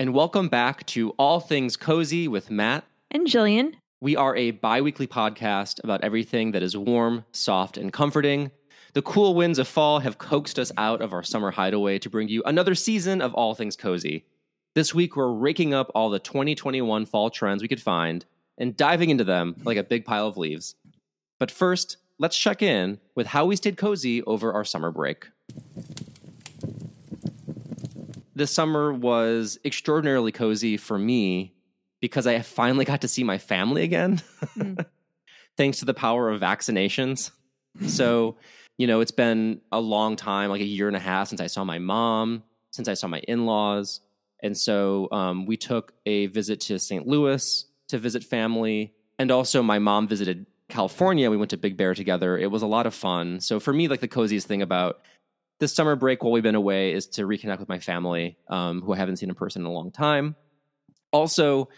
And welcome back to All Things Cozy with Matt. And Jillian. We are a bi weekly podcast about everything that is warm, soft, and comforting. The cool winds of fall have coaxed us out of our summer hideaway to bring you another season of All Things Cozy. This week, we're raking up all the 2021 fall trends we could find and diving into them like a big pile of leaves. But first, let's check in with how we stayed cozy over our summer break. This summer was extraordinarily cozy for me because I finally got to see my family again, mm. thanks to the power of vaccinations. so, you know, it's been a long time, like a year and a half since I saw my mom, since I saw my in laws. And so um, we took a visit to St. Louis to visit family. And also, my mom visited California. We went to Big Bear together. It was a lot of fun. So, for me, like the coziest thing about this summer break while we've been away is to reconnect with my family, um, who I haven't seen in person in a long time. Also,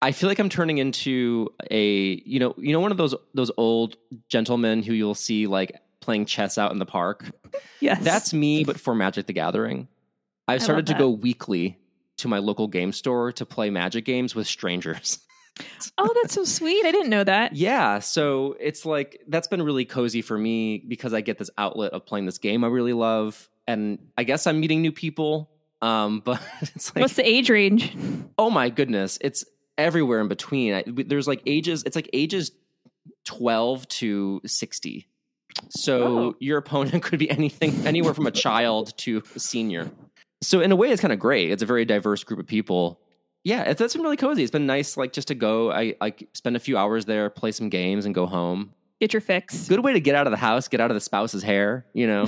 I feel like I'm turning into a you know you know one of those those old gentlemen who you'll see like playing chess out in the park. Yes, that's me, but for Magic the Gathering. I've started to go weekly to my local game store to play Magic games with strangers. oh, that's so sweet. I didn't know that. Yeah. So it's like that's been really cozy for me because I get this outlet of playing this game I really love. And I guess I'm meeting new people. Um, but it's like What's the age range? Oh my goodness. It's everywhere in between. I, there's like ages, it's like ages 12 to 60. So oh. your opponent could be anything, anywhere from a child to a senior. So in a way, it's kind of great. It's a very diverse group of people yeah, it's, it's been really cozy. It's been nice, like just to go. I like spend a few hours there, play some games, and go home. Get your fix. Good way to get out of the house, get out of the spouse's hair. You know.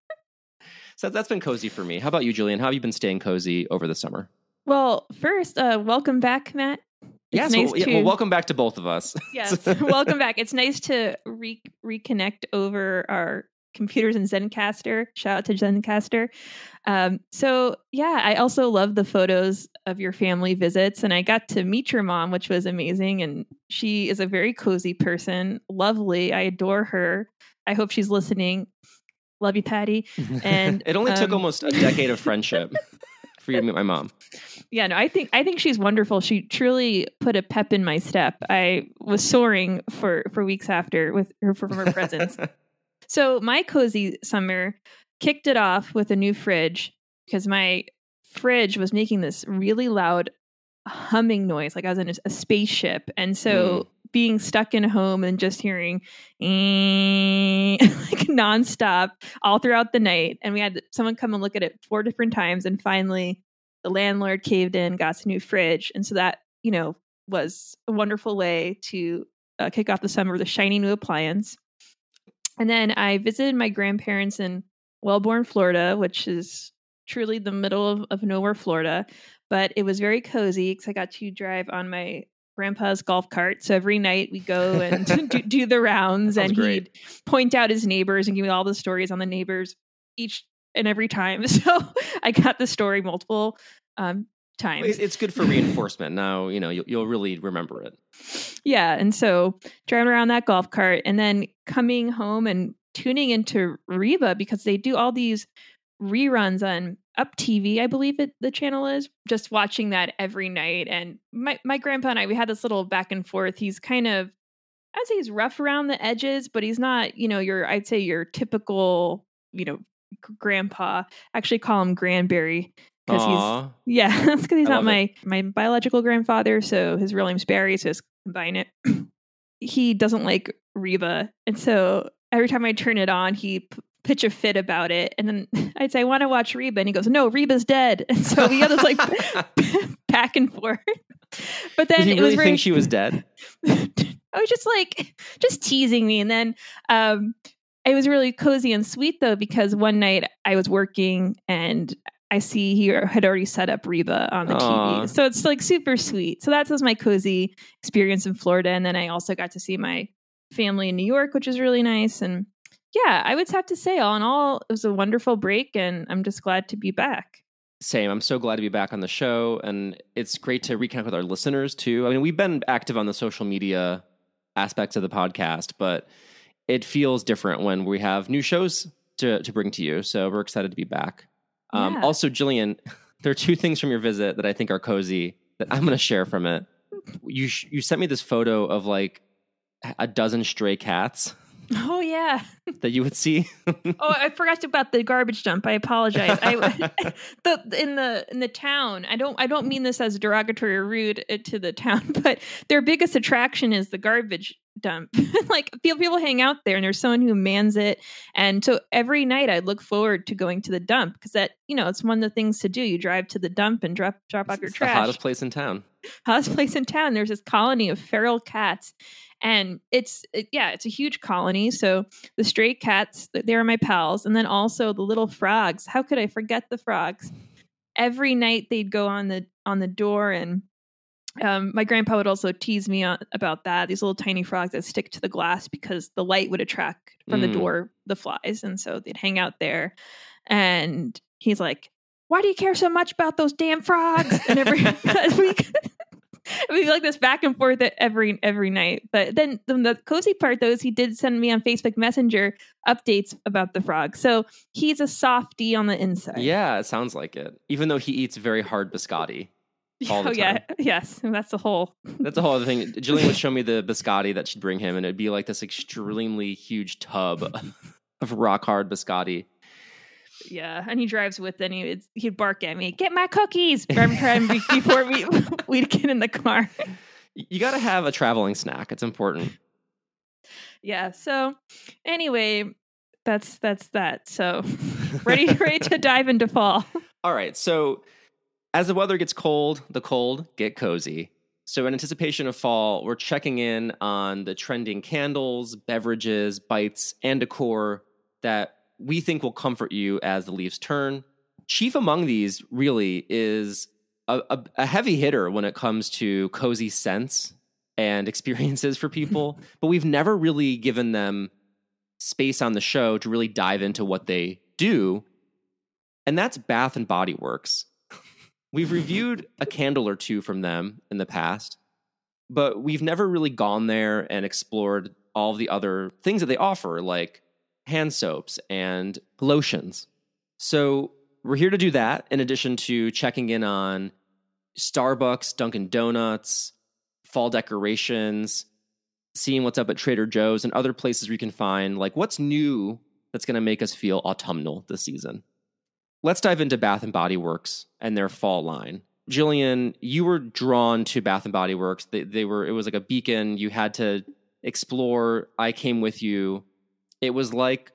so that's been cozy for me. How about you, Jillian? How have you been staying cozy over the summer? Well, first, uh, welcome back, Matt. It's yes, nice to, yeah, well, welcome back to both of us. Yes, welcome back. It's nice to re- reconnect over our computers and Zencastr. Shout out to Zencastr. Um, so yeah, I also love the photos of your family visits, and I got to meet your mom, which was amazing. And she is a very cozy person, lovely. I adore her. I hope she's listening. Love you, Patty. And it only um, took almost a decade of friendship for you to meet my mom. Yeah, no, I think I think she's wonderful. She truly put a pep in my step. I was soaring for for weeks after with her from her presence. So my cozy summer kicked it off with a new fridge because my fridge was making this really loud humming noise like I was in a, spaceship. And so mm. being stuck in a home and just hearing like nonstop all throughout the night. And we had someone come and look at it four different times. And finally, the landlord caved in, got us a new fridge. And so that, you know, was a wonderful way to uh, kick off the summer with a shiny new appliance. And then I visited my grandparents in Wellborn, Florida, which is truly the middle of, of nowhere, Florida. But it was very cozy because I got to drive on my grandpa's golf cart. So every night we go and do, do, the rounds, and great. he'd point out his neighbors and give me all the stories on the neighbors each and every time. So I got the story multiple um, times. It's good for reinforcement. Now you know you'll, you'll really remember it. Yeah, and so driving around that golf cart, and then coming home and tuning into Reba because they do all these reruns on Up TV, I believe it the channel is. Just watching that every night, and my my grandpa and I we had this little back and forth. He's kind of I'd say he's rough around the edges, but he's not, you know, your I'd say your typical, you know, grandpa. I actually call him Granberry because he's yeah, that's because he's I not my it. my biological grandfather. So his real name's Barry. So just combine it. he doesn't like Reba, and so every time I turn it on, he p- pitch a fit about it, and then I'd say I want to watch Reba, and he goes, "No, Reba's dead." And so we had this like back and forth. But then Did he it really was very, think she was dead. I was just like just teasing me, and then um, it was really cozy and sweet though because one night I was working and I see he had already set up Reba on the Aww. TV. So it's like super sweet. So that was my cozy experience in Florida. And then I also got to see my family in New York, which was really nice. And yeah, I would have to say, all in all, it was a wonderful break. And I'm just glad to be back. Same. I'm so glad to be back on the show. And it's great to reconnect with our listeners too. I mean, we've been active on the social media aspects of the podcast, but it feels different when we have new shows to, to bring to you. So we're excited to be back. Um, yeah. Also, Jillian, there are two things from your visit that I think are cozy that I'm going to share from it. You sh- you sent me this photo of like a dozen stray cats Oh yeah. that you would see. Oh, I forgot about the garbage dump. I apologize. I the in the in the town. I don't I don't mean this as derogatory or rude uh, to the town, but their biggest attraction is the garbage dump. like people people hang out there, and there's someone who mans it. And so every night I look forward to going to the dump because that you know it's one of the things to do. You drive to the dump and drop drop off your it's trash. the hottest place in town. hottest place in town. There's this colony of feral cats, and it's it, yeah, it's a huge colony. So the stray cats, they're my pals, and then also the little frogs. How could I forget the frogs? Every night they'd go on the on the door and. Um, my grandpa would also tease me on, about that. These little tiny frogs that stick to the glass because the light would attract from the Mm. door the flies, and so they'd hang out there. And he's like, "Why do you care so much about those damn frogs?" And every week, we like this back and forth every every night. But then the, the cozy part though is he did send me on Facebook Messenger updates about the frog. So he's a softy on the inside. Yeah, it sounds like it. Even though he eats very hard biscotti. all oh, the oh yeah, yes, that's the whole. That's a whole other thing. Jillian would show me the biscotti that she'd bring him, and it'd be like this extremely huge tub of rock hard biscotti. Yeah, and he drives with, and he he'd bark at me, "Get my cookies!" Before we we'd get in the car. You got to have a traveling snack. It's important. Yeah. So anyway, that's that's that. So ready ready to dive into fall. All right. So, as the weather gets cold, the cold get cozy. So, in anticipation of fall, we're checking in on the trending candles, beverages, bites, and decor that we think will comfort you as the leaves turn. Chief among these, really, is a, a, a heavy hitter when it comes to cozy scents and experiences for people, but we've never really given them space on the show to really dive into what they do and that's Bath and Body Works. We've reviewed a candle or two from them in the past, but we've never really gone there and explored all the other things that they offer, like hand soaps and lotions. So we're here to do that, in addition to checking in on Starbucks, Dunkin' Donuts, fall decorations, seeing what's up at Trader Joe's and other places we can find, like what's new that's going to make us feel autumnal this season. Let's dive into Bath and Body Works and their fall line. Jillian, you were drawn to Bath and Body Works. They, they were it was like a beacon. You had to explore. I came with you. It was like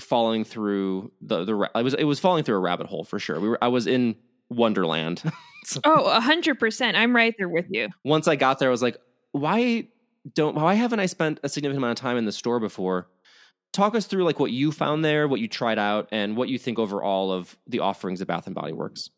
falling through the the. ra- I was it was falling through a rabbit hole for sure. We were I was in Wonderland. So Oh, a hundred percent. I'm right there with you. once I got there, I was like, why don't why haven't I spent a significant amount of time in the store before? Talk us through like what you found there, what you tried out, and what you think overall of the offerings of Bath and Body Works.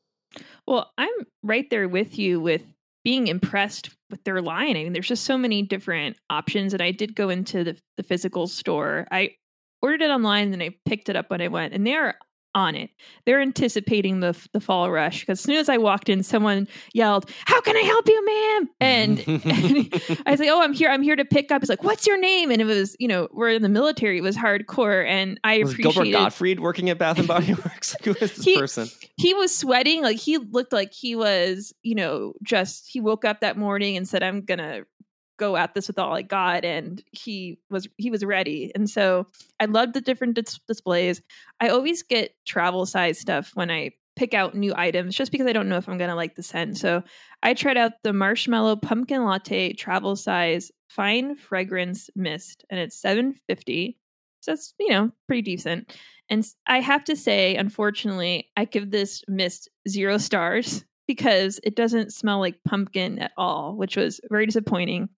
Well, I'm right there with you with being impressed with their line. I mean, there's just so many different options. And I did go into the, the physical store. I ordered it online and I picked it up when I went, and they're on it. They're anticipating the the fall rush because as soon as I walked in, someone yelled, "How can I help you, ma'am?" And, and I like, "Oh, I'm here. I'm here to pick up." He's like, "What's your name?" And it was, you know, we're in the military. It was hardcore, and I was Gilbert. Gottfried working at Bath and Body Works? Who is this He- person? he was sweating like he looked like he was you know just he woke up that morning and said i'm gonna go at this with all i got and he was he was ready. And so i loved the different dis- displays. I always get travel size stuff when i pick out new items just because i don't know if i'm gonna like the scent. So i tried out the marshmallow pumpkin latte travel size fine fragrance mist and it's 750 so that's you know pretty decent. And I have to say, unfortunately, I give this mist zero stars because it doesn't smell like pumpkin at all, which was very disappointing.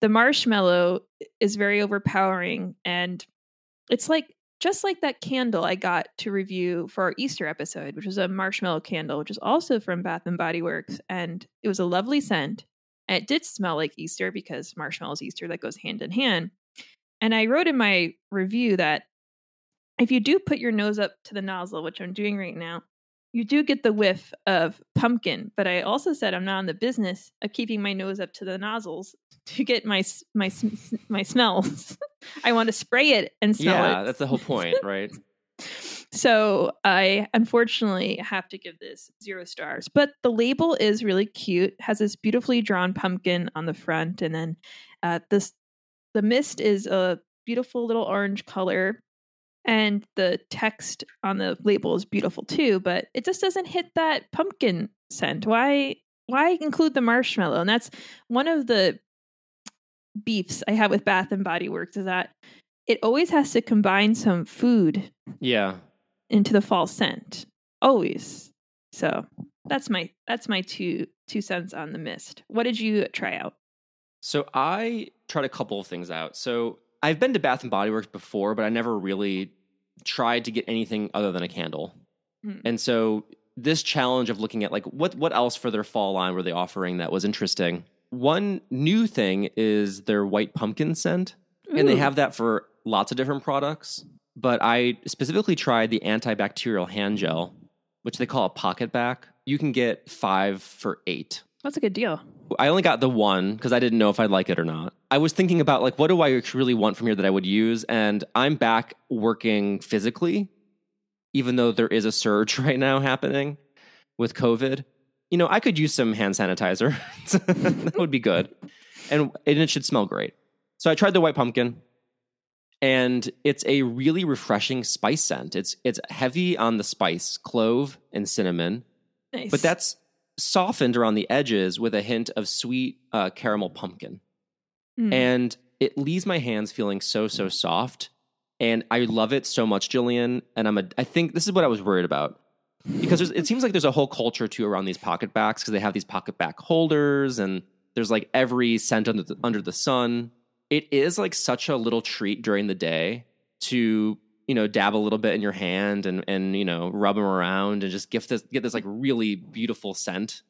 The marshmallow is very overpowering and it's like just like that candle I got to review for our Easter episode, which was a marshmallow candle, which is also from Bath and Body Works, and it was a lovely scent. And it did smell like Easter because marshmallows Easter that goes hand in hand. And I wrote in my review that if you do put your nose up to the nozzle, which I'm doing right now, you do get the whiff of pumpkin. But I also said I'm not in the business of keeping my nose up to the nozzles to get my my my smells. I want to spray it and smell Yeah, it. that's the whole point, right? So I unfortunately have to give this zero stars. But the label is really cute. Has this beautifully drawn pumpkin on the front, and then uh, this the mist is a beautiful little orange color. And the text on the label is beautiful too, but it just doesn't hit that pumpkin scent. Why why include the marshmallow? And that's one of the beefs I have with Bath and Body Works is that it always has to combine some food Yeah. into the fall scent. Always. So that's my that's my two two cents on the mist. What did you try out? So I tried a couple of things out. So I've been to Bath and Body Works before, but I never really tried to get anything other than a candle. Mm. And so this challenge of looking at like what what else for their fall line were they offering that was interesting. One new thing is their white pumpkin scent, and they have that for lots of different products. But I specifically tried the antibacterial hand gel, which they call a PocketBac. You can get five for eight. That's a good deal. I only got the one because I didn't know if I'd like it or not. I was thinking about like, what do I really want from here that I would use? And I'm back working physically, even though there is a surge right now happening with COVID. You know, I could use some hand sanitizer. that would be good. And, and it should smell great. So I tried the white pumpkin and it's a really refreshing spice scent. It's it's heavy on the spice, clove and cinnamon. Nice. But that's softened around the edges with a hint of sweet uh, caramel pumpkin. Mm. And it leaves my hands feeling so, so soft. And I love it so much, Jillian. And I'm a, I think this is what I was worried about. Because it seems like there's a whole culture too around these PocketBacs because they have these PocketBac holders and there's like every scent under the, under the sun. It is like such a little treat during the day to you know dab a little bit in your hand and and you know rub them around and just get this get this like really beautiful scent.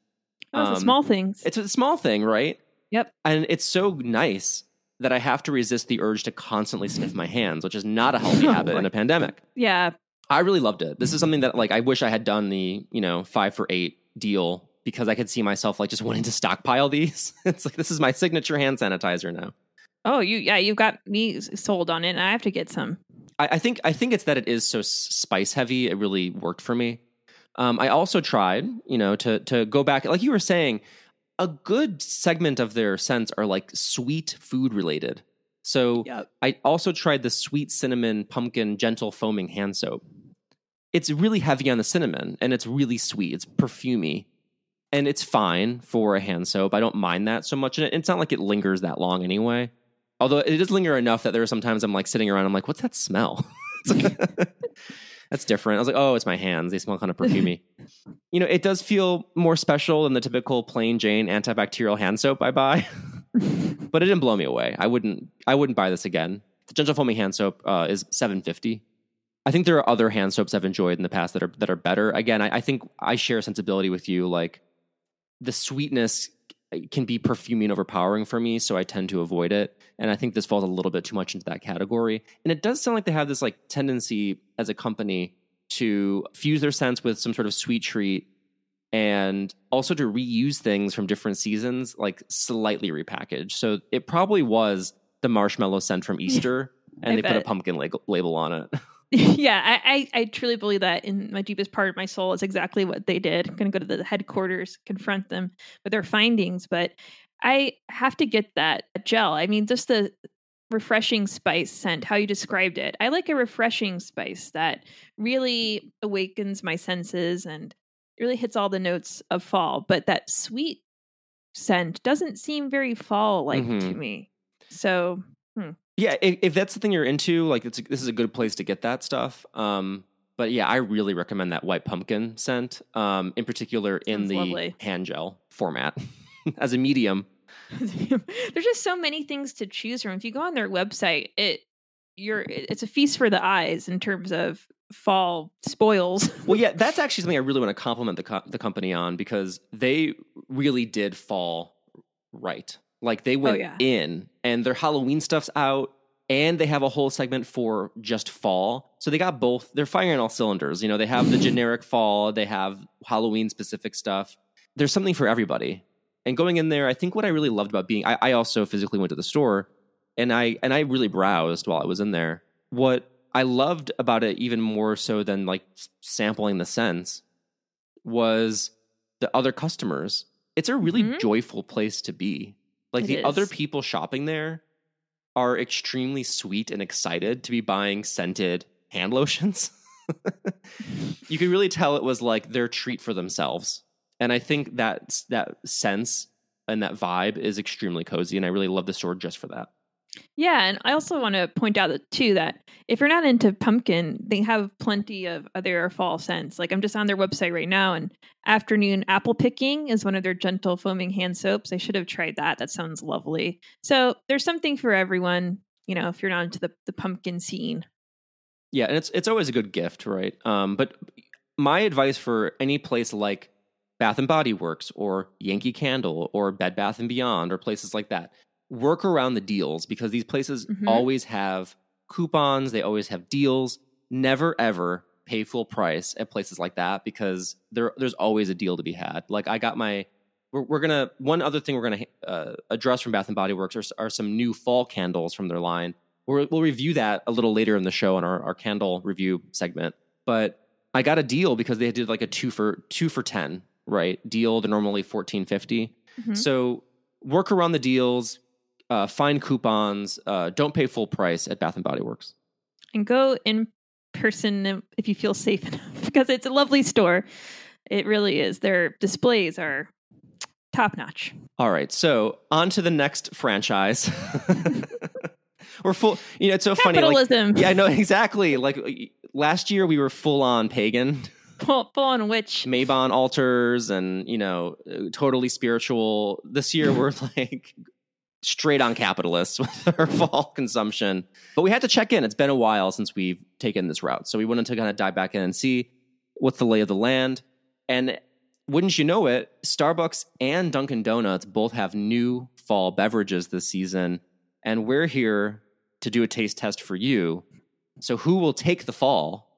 Oh, it's um, small things. It's a small thing, right? Yep. And it's so nice that I have to resist the urge to constantly sniff my hands, which is not a healthy Oh, habit in a pandemic. Yeah. I really loved it. This is something that like I wish I had done the, you know, 5 for 8 deal because I could see myself like just wanting to stockpile these. it's like this is my signature hand sanitizer now. Oh, you yeah, you've got me sold on it. And I have to get some. I, I think I think it's that it is so spice heavy. It really worked for me. Um, I also tried, you know, to to go back, like you were saying, a good segment of their scents are like sweet food related. So. I also tried the sweet cinnamon pumpkin gentle foaming hand soap. It's really heavy on the cinnamon and it's really sweet. It's perfumy. And it's fine for a hand soap. I don't mind that so much. And it's not like it lingers that long anyway. Although it does linger enough that there are sometimes I'm like sitting around, I'm like, what's that smell? Like- that's different. I was like, oh, it's my hands. They smell kind of perfumey. you know, it does feel more special than the typical plain Jane antibacterial hand soap I buy. but it didn't blow me away. I wouldn't I wouldn't buy this again. The gentle foaming hand soap uh, is seven fifty. I think there are other hand soaps I've enjoyed in the past that are that are better. Again, I, I think I share a sensibility with you. Like the sweetness can be perfuming and overpowering for me, so I tend to avoid it. And I think this falls a little bit too much into that category. And it does sound like they have this like tendency as a company to fuse their scents with some sort of sweet treat and also to reuse things from different seasons, like slightly repackaged. So it probably was the marshmallow scent from Easter, and I they put a pumpkin label, on it. yeah, I, I I truly believe that in my deepest part of my soul is exactly what they did. I'm gonna go to the headquarters, confront them with their findings, but I have to get that gel. I mean, just the refreshing spice scent, how you described it. I like a refreshing spice that really awakens my senses and really hits all the notes of fall, but that sweet scent doesn't seem very fall like to Mhm. me. So Yeah, if, if that's the thing you're into, like it's, this is a good place to get that stuff. Um, but yeah, I really recommend that white pumpkin scent, um, in particular in Sounds the lovely. hand gel format as a medium. there's just so many things to choose from. If you go on their website, it you're it's a feast for the eyes in terms of fall spoils. Well, yeah, that's actually something I really want to compliment the co- the company on because they really did fall right. Like they oh, went yeah. in, and their Halloween stuff's out, and they have a whole segment for just fall. So they got both. They're firing all cylinders. You know, they have the generic fall, they have Halloween specific stuff. There's something for everybody. And going in there, I think what I really loved about being, I, I also physically went to the store, and I and I really browsed while I was in there. What I loved about it even more so than like sampling the scents was the other customers. It's a really Mhm. joyful place to be. Like It the other people shopping there are extremely sweet and excited to be buying scented hand lotions. you could really tell it was like their treat for themselves. And I think that that sense and that vibe is extremely cozy and I really love the store just for that. Yeah, and I also want to point out that too that if you're not into pumpkin, they have plenty of other fall scents. Like I'm just on their website right now, and afternoon apple picking is one of their gentle foaming hand soaps. I should have tried that. That sounds lovely. So there's something for everyone. You know, if you're not into the the pumpkin scene. Yeah, and it's it's always a good gift, right? Um, but my advice for any place like Bath and Body Works or Yankee Candle or Bed Bath and Beyond or places like that, work around the deals because these places Mhm. always have coupons, they always have deals. Never ever pay full price at places like that because there there's always a deal to be had. Like I got my we're, we're gonna one other thing we're gonna uh, address from Bath and Body Works are, are some new fall candles from their line. We're, we'll review that a little later in the show in our, our candle review segment. But I got a deal because they did like a two for two for ten right deal. They're normally fourteen fifty. Mhm. So work around the deals, uh, find coupons. Uh, don't pay full price at Bath and Body Works. and go in person if you feel safe enough because it's a lovely store. It really is. Their displays are top notch. All right, so on to the next franchise. We're full. You know, it's so funny. Like, Capitalism. yeah, I know exactly. Like last year, we were full on pagan, full, full on witch. Mabon altars, and you know, totally spiritual. This year, we're like straight on capitalists with our fall consumption. But we had to check in. It's been a while since we've taken this route, so we wanted to kind of dive back in and see what's the lay of the land. And wouldn't you know it, Starbucks and Dunkin' Donuts both have new fall beverages this season, and we're here to do a taste test for you. So, who will take the fall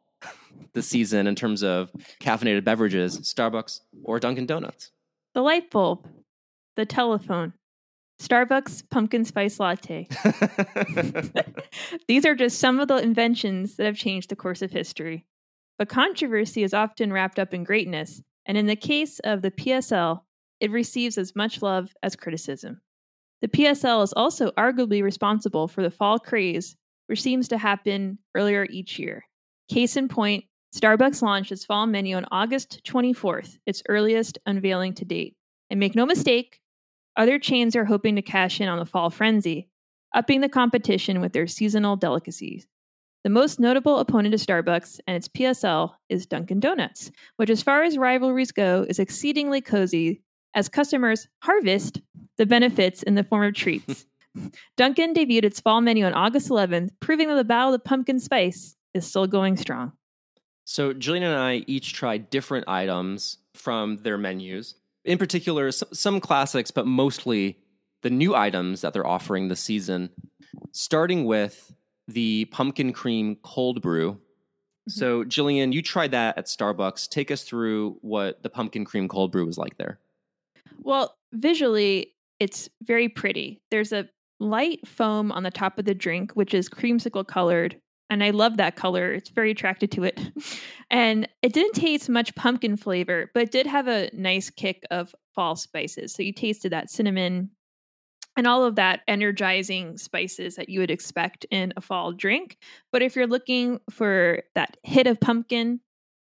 this season in terms of caffeinated beverages, Starbucks or Dunkin' Donuts? The light bulb. The telephone. Starbucks pumpkin spice latte. These are just some of the inventions that have changed the course of history. But controversy is often wrapped up in greatness, and in the case of the PSL, it receives as much love as criticism. The PSL is also arguably responsible for the fall craze, which seems to happen earlier each year. Case in point, Starbucks launched its fall menu on August 24th, its earliest unveiling to date. And make no mistake, other chains are hoping to cash in on the fall frenzy, upping the competition with their seasonal delicacies. The most notable opponent of Starbucks and its PSL is Dunkin' Donuts, which, as far as rivalries go, is exceedingly cozy as customers harvest the benefits in the form of treats. Dunkin' debuted its fall menu on August 11th, proving that the battle of pumpkin spice is still going strong. So, Jillian and I each tried different items from their menus. In particular, some, some classics, but mostly the new items that they're offering this season, starting with the pumpkin cream cold brew. Mm-hmm. So, Jillian, you tried that at Starbucks. Take us through what the pumpkin cream cold brew was like there. Well, visually, it's very pretty. There's a light foam on the top of the drink, which is creamsicle colored. And I love that color. It's very attracted to it. and it didn't taste much pumpkin flavor, but did have a nice kick of fall spices. So you tasted that cinnamon and all of that energizing spices that you would expect in a fall drink. But if you're looking for that hit of pumpkin,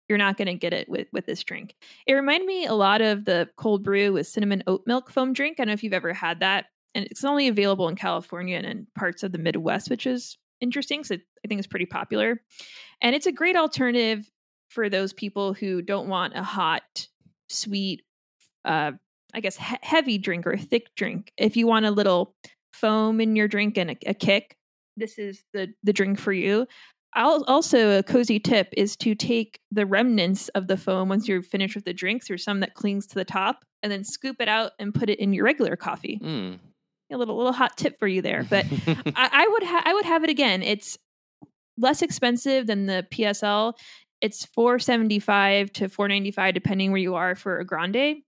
you're not going to get it with, with this drink. It reminded me a lot of the cold brew with cinnamon oat milk foam drink. I don't know if you've ever had that. And it's only available in California and in parts of the Midwest, which is interesting. So I think it's pretty popular. And it's a great alternative for those people who don't want a hot, sweet, uh, I guess, he- heavy drink or a thick drink. If you want a little foam in your drink and a, a kick, this is the the drink for you. I'll, also, a cozy tip is to take the remnants of the foam once you're finished with the drinks. or some that clings to the top, and then scoop it out and put it in your regular coffee. Mm. A little little hot tip for you there, but I, I would ha- I would have it again. It's less expensive than the PSL. It's four seventy five to four ninety five depending where you are for a grande.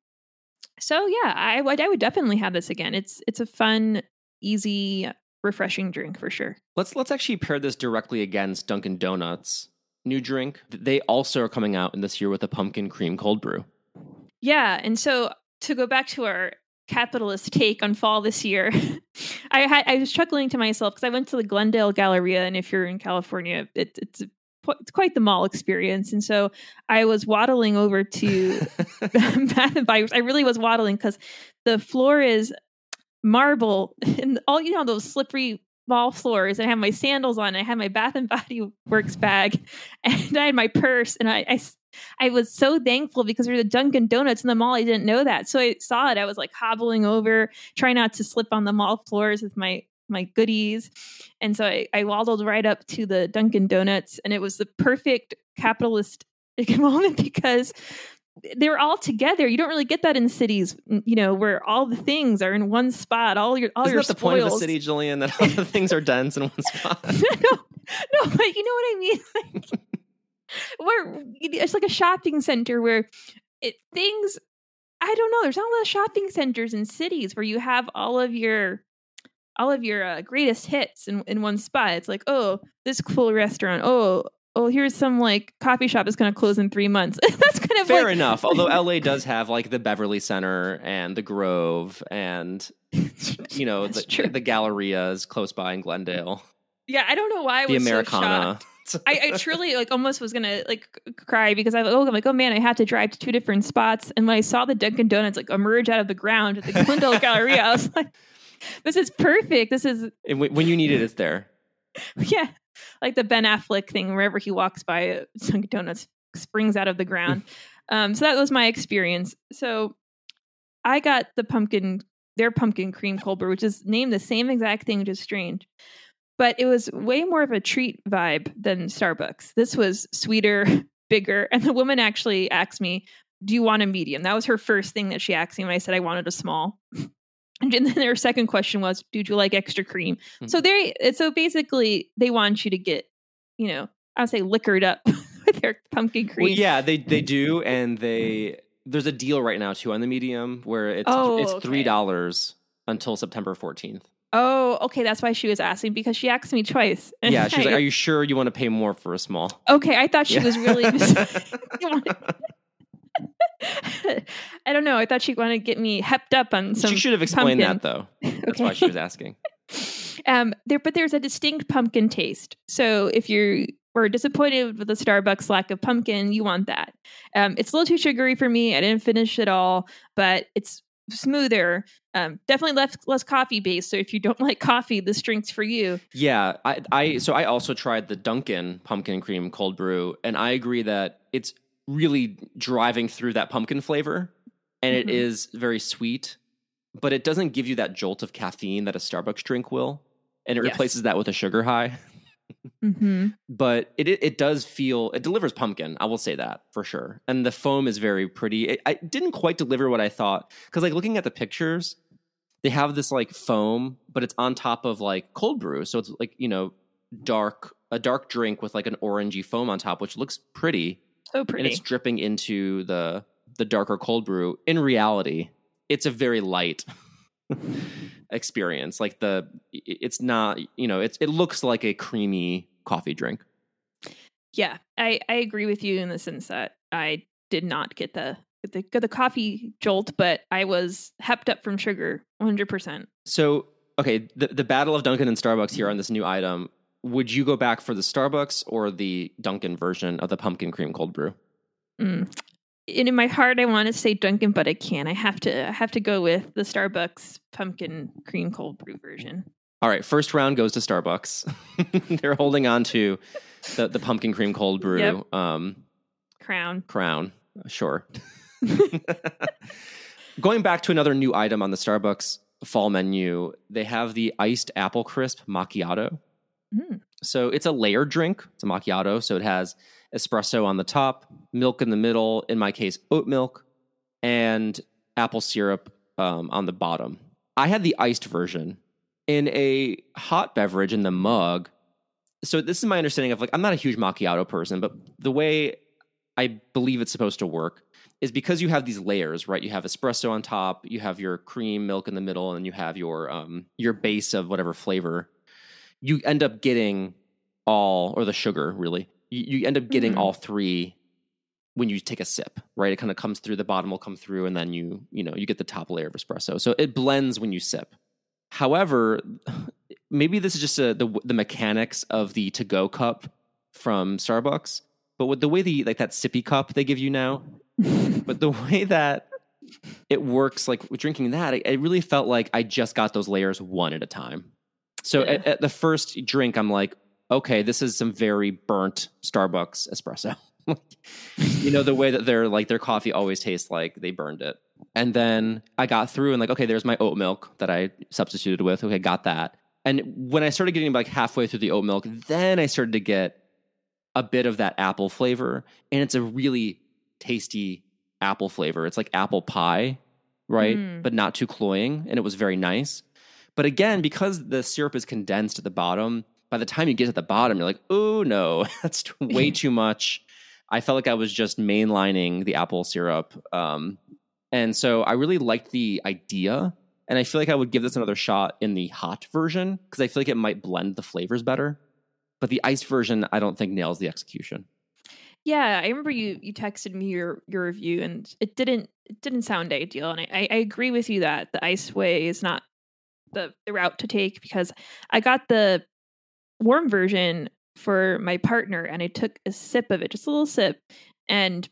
So yeah, I would I would definitely have this again. It's it's a fun, easy refreshing drink for sure. Let's let's actually pair this directly against Dunkin' Donuts new drink. They also are coming out in this year with a pumpkin cream cold brew. Yeah, and so to go back to our capitalist take on fall this year, I had I was chuckling to myself because I went to the Glendale Galleria, and if you're in California, it, it's it's quite the mall experience. And so I was waddling over to Bath and Body Works. I really was waddling because the floor is marble and all you know those slippery mall floors. I have my sandals on. I had my Bath and Body Works bag, and I had my purse. And I, I, I was so thankful because there's a Dunkin' Donuts in the mall. I didn't know that, so I saw it. I was like hobbling over, trying not to slip on the mall floors with my my goodies. And so I, I waddled right up to the Dunkin' Donuts, and it was the perfect capitalist moment because they're all together. You don't really get that in cities, you know, where all the things are in one spot. All your all Isn't your that the spoils. point of a city, Jillian? That all the things are dense in one spot. no, no, but you know what I mean. Like, where it's like a shopping center where it things. I don't know. There's not a lot of shopping centers in cities where you have all of your all of your uh, greatest hits in, in one spot. It's like, oh, this cool restaurant. Oh, oh, here's some like coffee shop is going to close in three months. that's kind of fair like, enough. Although LA does have like the Beverly Center and the Grove and you know the, the Gallerias close by in Glendale, Yeah, I don't know why I the was so Americana. shocked. I, I truly like almost was gonna like cry because I oh I'm like oh man I had to drive to two different spots. And when I saw the Dunkin' Donuts like emerge out of the ground at the Glendale Galleria I was like this is perfect. This is And when you need it, it's there. yeah. Like the Ben Affleck thing wherever he walks by uh, Dunkin' Donuts springs out of the ground. Um so that was my experience. So I got the pumpkin their pumpkin cream cold brew which is named the same exact thing just strange but it was way more of a treat vibe than Starbucks. This was sweeter, bigger, and the woman actually asked me, "Do you want a medium?" That was her first thing that she asked me when I said I wanted a small. And then her second question was, "Did you like extra cream?" So mm-hmm. they, eh, so basically, they want you to get, you know, I would say liquored up with their pumpkin cream. Well, yeah, they they mm-hmm. do, and they there's a deal right now too on the medium where it's Oh, it's three dollars until September 14th. Oh, okay. That's why she was asking because she asked me twice. Yeah, she's like, "Are you sure you want to pay more for a small?" okay, I thought she Yeah. was really. You I don't know. I thought she wanted to get me hepped up on some. she should have explained pumpkin. that though. That's why she was asking. um, there, but there's a distinct pumpkin taste. So if you're were disappointed with the Starbucks lack of pumpkin, you want that. Um, it's a little too sugary for me. I didn't finish it all, but it's smoother. Um, definitely less less coffee based. So if you don't like coffee, this drink's for you. Yeah, I, I so I also tried the Dunkin' pumpkin cream cold brew, and I agree that it's really driving through that pumpkin flavor, and it Mhm. is very sweet, but it doesn't give you that jolt of caffeine that a Starbucks drink will, and it Yes. replaces that with a sugar high. Mm-hmm. But it, it it does feel it delivers pumpkin. I will say that for sure, and the foam is very pretty. It, I didn't quite deliver what I thought because like looking at the pictures, they have this like foam, but it's on top of like cold brew, so it's like you know dark a dark drink with like an orangey foam on top, which looks pretty, So pretty, and it's dripping into the the darker cold brew. In reality, it's a very light experience. Like the it's not you know it's it looks like a creamy coffee drink. Yeah, I, I agree with you in the sense that I did not get the the the coffee jolt, but I was hepped up from sugar 100%. So okay, the the battle of Dunkin' and Starbucks here on this new item. Would you go back for the Starbucks or the Dunkin' version of the pumpkin cream cold brew? Mm. And in my heart, I want to say Dunkin', but I can't. I have to I have to go with the Starbucks pumpkin cream cold brew version. All right, first round goes to Starbucks. They're holding on to the, the pumpkin cream cold brew Yep. um, Crown. crown. Sure. Going back to another new item on the Starbucks fall menu, they have the iced apple crisp macchiato. Mm. So it's a layered drink. It's a macchiato. So it has espresso on the top, milk in the middle, in my case, oat milk, and apple syrup um, on the bottom. I had the iced version in a hot beverage in the mug. So this is my understanding of like I'm not a huge macchiato person, but the way I believe it's supposed to work is because you have these layers, right? You have espresso on top, you have your cream, milk in the middle, and you have your um your base of whatever flavor you end up getting all, or the sugar really, you, you end up getting Mhm. all three when you take a sip, right? It kind of comes through, the bottom will come through, and then you, you know, you get the top layer of espresso. So it blends when you sip. However, maybe this is just a, the the mechanics of the to go cup from Starbucks, but with the way the like that sippy cup they give you now, but the way that it works, like with drinking that, it, it really felt like I just got those layers one at a time. So Yeah. at, at the first drink, I'm like, okay, this is some very burnt Starbucks espresso. you know the way that their like their coffee always tastes like they burned it. And then I got through and like, okay, there's my oat milk that I substituted with. Okay, got that. And when I started getting like halfway through the oat milk, then I started to get a bit of that apple flavor, and it's a really tasty apple flavor. It's like apple pie, right? Mm. But not too cloying, and it was very nice. But again, because the syrup is condensed at the bottom, by the time you get to the bottom, you're like, oh no, that's way too much. I felt like I was just mainlining the apple syrup. Um, and so I really liked the idea. And I feel like I would give this another shot in the hot version because I feel like it might blend the flavors better. But the iced version, I don't think nails the execution. Yeah, I remember you you texted me your your review, and it didn't it didn't sound ideal. And I, I, agree with you that the ice way is not the, the route to take because I got the warm version for my partner, and I took a sip of it, just a little sip, and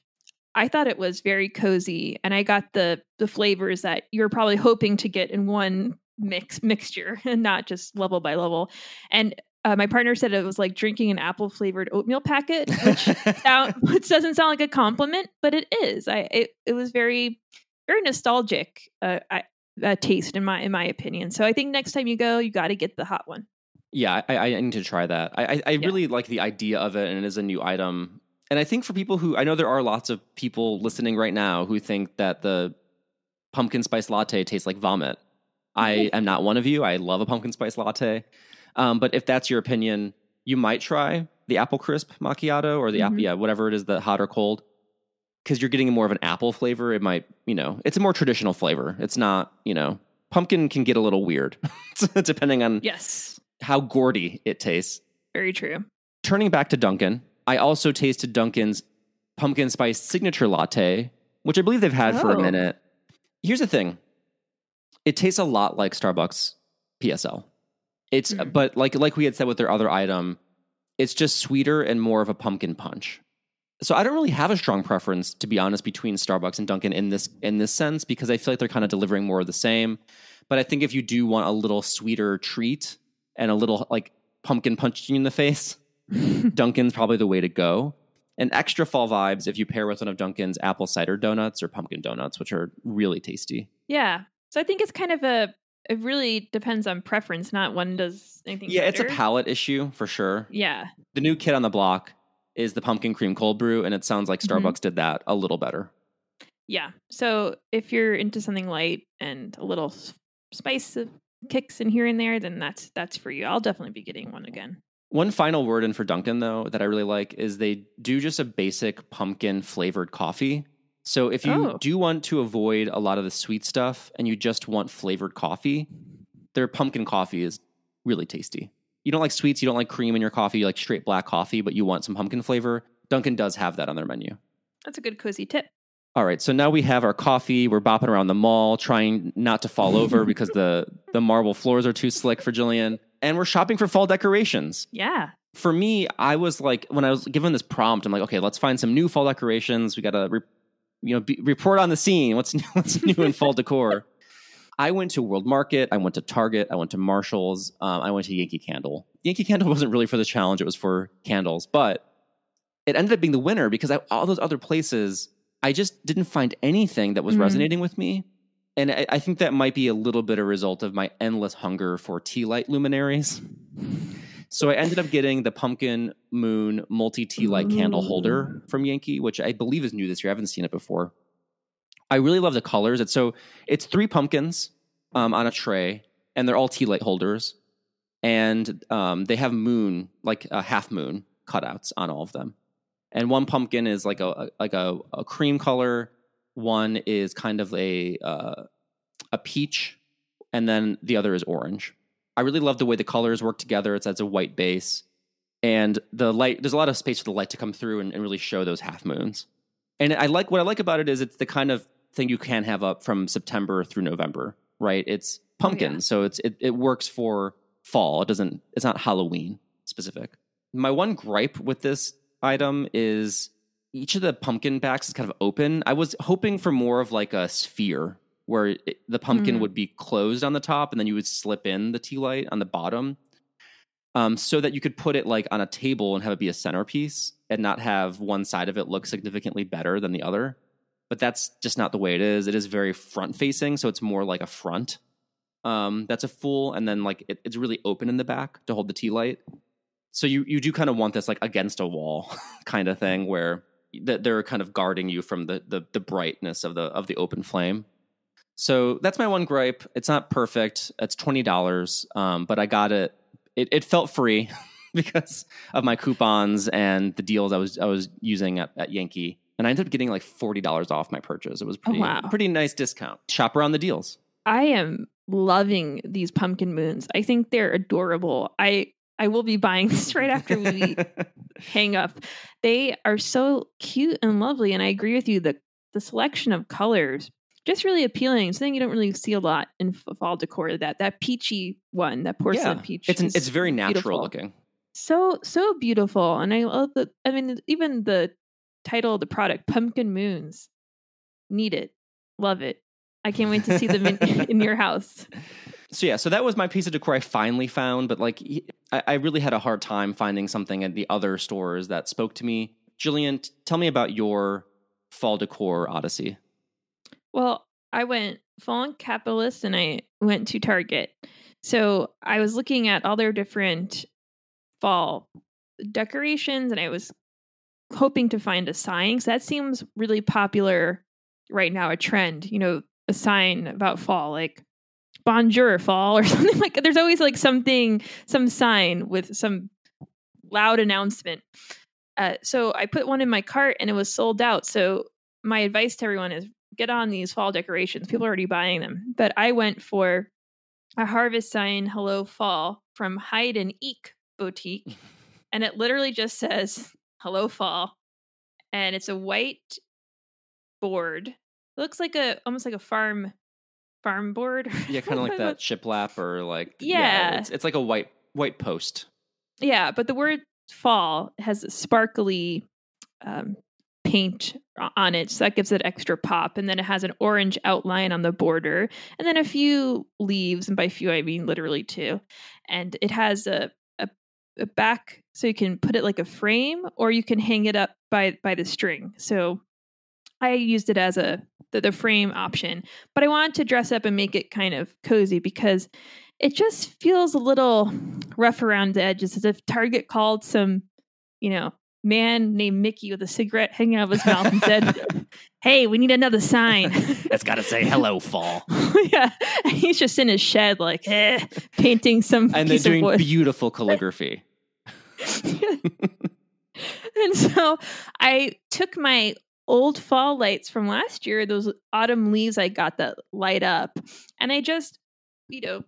I thought it was very cozy, and I got the the flavors that you're probably hoping to get in one mix mixture, and not just level by level. And uh, my partner said it was like drinking an apple flavored oatmeal packet, which sound, which doesn't sound like a compliment, but it is. I it, it was very very nostalgic uh, I, uh, taste in my in my opinion. So I think next time you go, you got to get the hot one. Yeah, I, I need to try that. I, I, I Yeah. really like the idea of it, and it is a new item. And I think for people who I know there are lots of people listening right now who think that the pumpkin spice latte tastes like vomit. I am not one of you. I love a pumpkin spice latte. Um, but if that's your opinion, you might try the apple crisp macchiato or the apple, Mhm. yeah, whatever it is, the hot or cold, because you're getting more of an apple flavor. It might, you know, it's a more traditional flavor. It's not, you know, pumpkin can get a little weird depending on Yes, how gourdy it tastes. very true. Turning back to Dunkin', I also tasted Dunkin's pumpkin spice signature latte, which I believe they've had for a Oh. minute. Here's the thing. It tastes a lot like Starbucks PSL. It's Mm. but like like we had said with their other item, it's just sweeter and more of a pumpkin punch. So I don't really have a strong preference to be honest between Starbucks and Dunkin' in this in this sense because I feel like they're kind of delivering more of the same. But I think if you do want a little sweeter treat and a little like pumpkin punching you in the face, Dunkin's probably the way to go. And extra fall vibes if you pair with one of Dunkin's apple cider donuts or pumpkin donuts, which are really tasty. yeah, so I think it's kind of a. It really depends on preference. Not one does anything. Yeah, it's a better. palate issue for sure. Yeah, The new kid on the block is the pumpkin cream cold brew, and it sounds like Mhm. Starbucks did that a little better. yeah. So if you're into something light and a little spice kicks in here and there, then that's that's for you. I'll definitely be getting one again. One final word in for Dunkin' though that I really like is they do just a basic pumpkin flavored coffee. So if you Oh. do want to avoid a lot of the sweet stuff and you just want flavored coffee, their pumpkin coffee is really tasty. You don't like sweets, you don't like cream in your coffee, you like straight black coffee, but you want some pumpkin flavor. Dunkin' does have that on their menu. That's a good cozy tip. All right, so now we have our coffee. We're bopping around the mall, trying not to fall over because the the marble floors are too slick for Jillian, and we're shopping for fall decorations. Yeah. For me, I was like, when I was given this prompt, I'm like, okay, let's find some new fall decorations. We got to, re- you know, be, report on the scene. What's new, what's new in fall decor? I went to World Market. I went to Target. I went to Marshalls. Um, I went to Yankee Candle. Yankee Candle wasn't really for the challenge; it was for candles, but it ended up being the winner because I, all those other places, I just didn't find anything that was Mhm. resonating with me. And I, I think that might be a little bit a result of my endless hunger for tea light luminaries. So I ended up getting the pumpkin moon multi tea light candle holder from Yankee, which I believe is new this year. I haven't seen it before. I really love the colors. It's so it's three pumpkins um, on a tray, and they're all tea light holders, and um, they have moon like a half moon cutouts on all of them. And one pumpkin is like a, a like a, a cream color. One is kind of a uh, a peach, and then the other is orange. I really love the way the colors work together. It's as a white base, and the light. There's a lot of space for the light to come through and, and really show those half moons. And I like what I like about it is it's the kind of thing you can have up from September through November, right? It's pumpkin, Oh, yeah. so it's it, it works for fall. It doesn't. It's not Halloween specific. My one gripe with this item is each of the pumpkin backs is kind of open. I was hoping for more of like a sphere where it, the pumpkin Mm. would be closed on the top and then you would slip in the tea light on the bottom. Um, so that you could put it like on a table and have it be a centerpiece and not have one side of it look significantly better than the other. But that's just not the way it is. It is very front facing, so it's more like a front. Um, that's a full, and then like it, it's really open in the back to hold the tea light. So you you do kind of want this like against a wall kind of thing where that they're kind of guarding you from the, the the brightness of the of the open flame. So that's my one gripe. It's not perfect. It's twenty dollars, um, but I got it. It, it felt free because of my coupons and the deals I was I was using at, at Yankee, and I ended up getting like forty dollars off my purchase. It was pretty wow. pretty nice discount. Shop around the deals. I am loving these pumpkin moons. I think they're adorable. I I will be buying this right after we hang up. They are so cute and lovely, and I agree with you. The the selection of colors just really appealing. Something you don't really see a lot in fall decor. That that peachy one, that porcelain yeah, peach. it's an, it's very natural beautiful. looking. so so beautiful, and I love the. I mean, even the title of the product, Pumpkin Moons. Need it, love it. I can't wait to see them in, in your house. So yeah, so that was my piece of decor I finally found, but like I really had a hard time finding something at the other stores that spoke to me. Jillian, tell me about your fall decor odyssey. Well, I went fallen capitalist and I went to Target. So I was looking at all their different fall decorations and I was hoping to find a sign. 'cause that seems really popular right now, a trend, you know, a sign about fall, like bonjour fall or something like There's always like something, some sign with some loud announcement. Uh, so I put one in my cart and it was sold out. So my advice to everyone is get on these fall decorations. People are already buying them. But I went for a harvest sign, hello fall, from Hyde and Eek Boutique. And it literally just says hello fall. And it's a white board. It looks like a almost like a farm farm board. Yeah, kind of like that shiplap or like Yeah. it's, it's like a white white post. Yeah, but the word fall has a sparkly um, paint on it, so that gives it extra pop. And then it has an orange outline on the border, and then a few leaves, and by few I mean literally two. And it has a a, a back, so you can put it like a frame, or you can hang it up by by the string. So I used it as a the, the frame option, but I wanted to dress up and make it kind of cozy because it just feels a little rough around the edges as if Target called some, you know, man named Mickey with a cigarette hanging out of his mouth and said, Hey, we need another sign. It's got to say hello fall. yeah. And he's just in his shed, like, eh, painting some And they're doing beautiful calligraphy. and so I took my old fall lights from last year, those autumn leaves I got that light up, and I just, you know,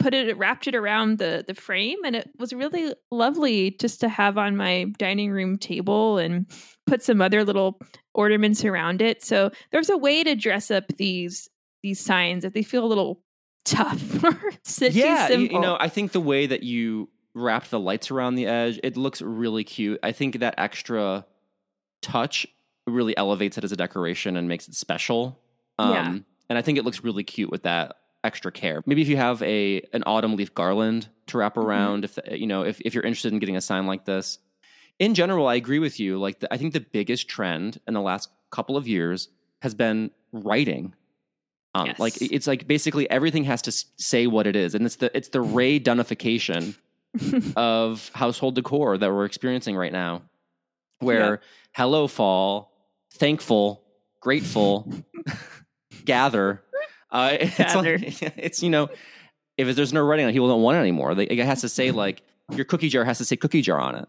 put it wrapped it around the the frame and it was really lovely just to have on my dining room table and put some other little ornaments around it. So there's a way to dress up these these signs that they feel a little tough or yeah, you, you know, I think the way that you wrapped the lights around the edge, it looks really cute. I think that extra touch really elevates it as a decoration and makes it special. Um, Yeah. And I think it looks really cute with that extra care. Maybe if you have a an autumn leaf garland to wrap Mm-hmm. around, if you know, if if you're interested in getting a sign like this. In general, I agree with you. Like, the, I think the biggest trend in the last couple of years has been writing. Um, Yes. Like, it's like basically everything has to say what it is, and it's the it's the Rae Dunnification of household decor that we're experiencing right now, where hello fall, thankful, grateful, gather. Uh, it's like, it's you know, if there's no writing on it, people don't want it anymore. They, it has to say like your cookie jar has to say cookie jar on it.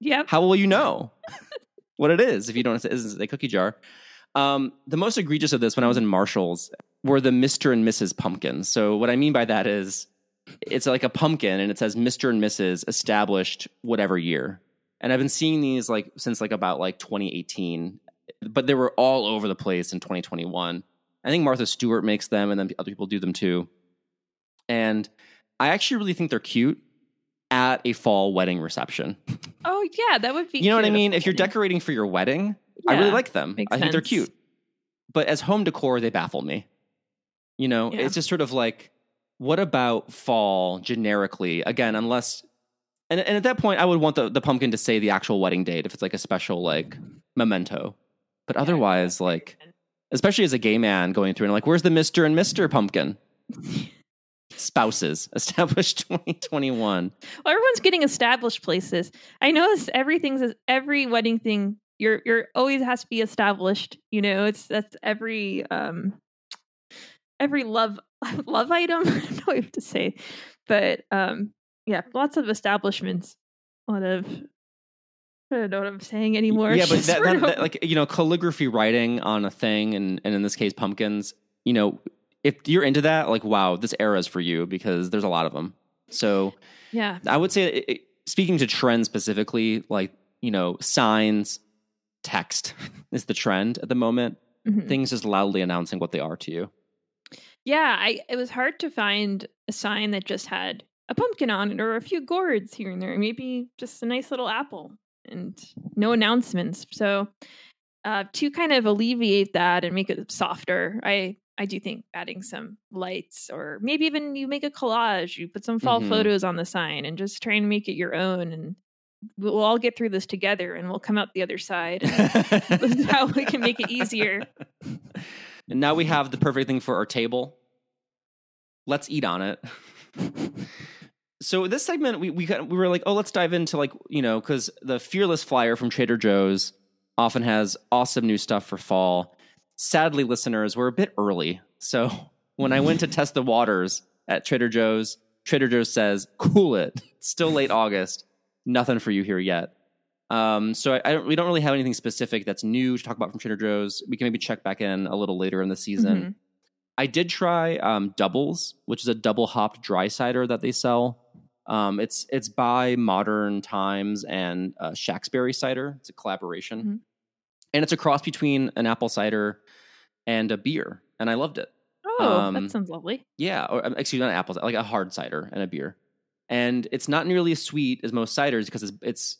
yep. How will you know what it is if you don't it doesn't say cookie jar? Um, the most egregious of this when I was in Marshalls were the Mr. and Mrs. Pumpkins. So what I mean by that is it's like a pumpkin and it says Mr. and Mrs. established whatever year. And I've been seeing these like since like about like 2018, but they were all over the place in 2021. I think Martha Stewart makes them and then other people do them too. And I actually really think they're cute at a fall wedding reception. Oh yeah, that would be. You know what I mean? If you're decorating for your wedding, I really like them. I think they're cute. But as home decor, they baffle me. You know, Yeah. it's just sort of like, what about fall generically? Again, unless, and, and at that point, I would want the, the pumpkin to say the actual wedding date if it's like a special like memento. But otherwise, like, especially as a gay man going through and like, where's the Mister and Mister Pumpkin? Spouses established 2021. Well, everyone's getting established places. I notice everything's every wedding thing. You're you're always has to be established. You know, it's that's every um every love love item. I don't know what you have to say, but um yeah, lots of establishments. A lot of I don't know what I'm saying anymore. Yeah, but that, that, that, like you know, calligraphy writing on a thing, and and in this case, pumpkins. You know, if you're into that, like, wow, this era is for you because there's a lot of them. So yeah, I would say, it, speaking to trends specifically, like you know, signs, text is the trend at the moment. Mhm. Things just loudly announcing what they are to you. yeah. I it was hard to find a sign that just had a pumpkin on it or a few gourds here and there. Maybe just a nice little apple and no announcements. So uh, to kind of alleviate that and make it softer, I I do think adding some lights or maybe even you make a collage, you put some fall Mhm. photos on the sign and just try and make it your own and we'll all get through this together and we'll come out the other side. how we can make it easier. And now we have the perfect thing for our table. Let's eat on it. so this segment, we we we were like, oh, let's dive into like you know because the Fearless Flyer from Trader Joe's often has awesome new stuff for fall. Sadly, listeners, we're a bit early, so when I went to test the waters at Trader Joe's, Trader Joe's says, "Cool it. It's still late August. Nothing for you here yet." Um, so I, I don't, we don't really have anything specific that's new to talk about from Trader Joe's. We can maybe check back in a little later in the season. Mhm. I did try um, Doubles, which is a double hopped dry cider that they sell. Um, it's it's by Modern Times and uh, Shacksbury cider. It's a collaboration, Mhm. and it's a cross between an apple cider and a beer, and I loved it. Oh, Um, that sounds lovely. Yeah, or um, excuse me, not apples, like a hard cider and a beer. And it's not nearly as sweet as most ciders because it's, it's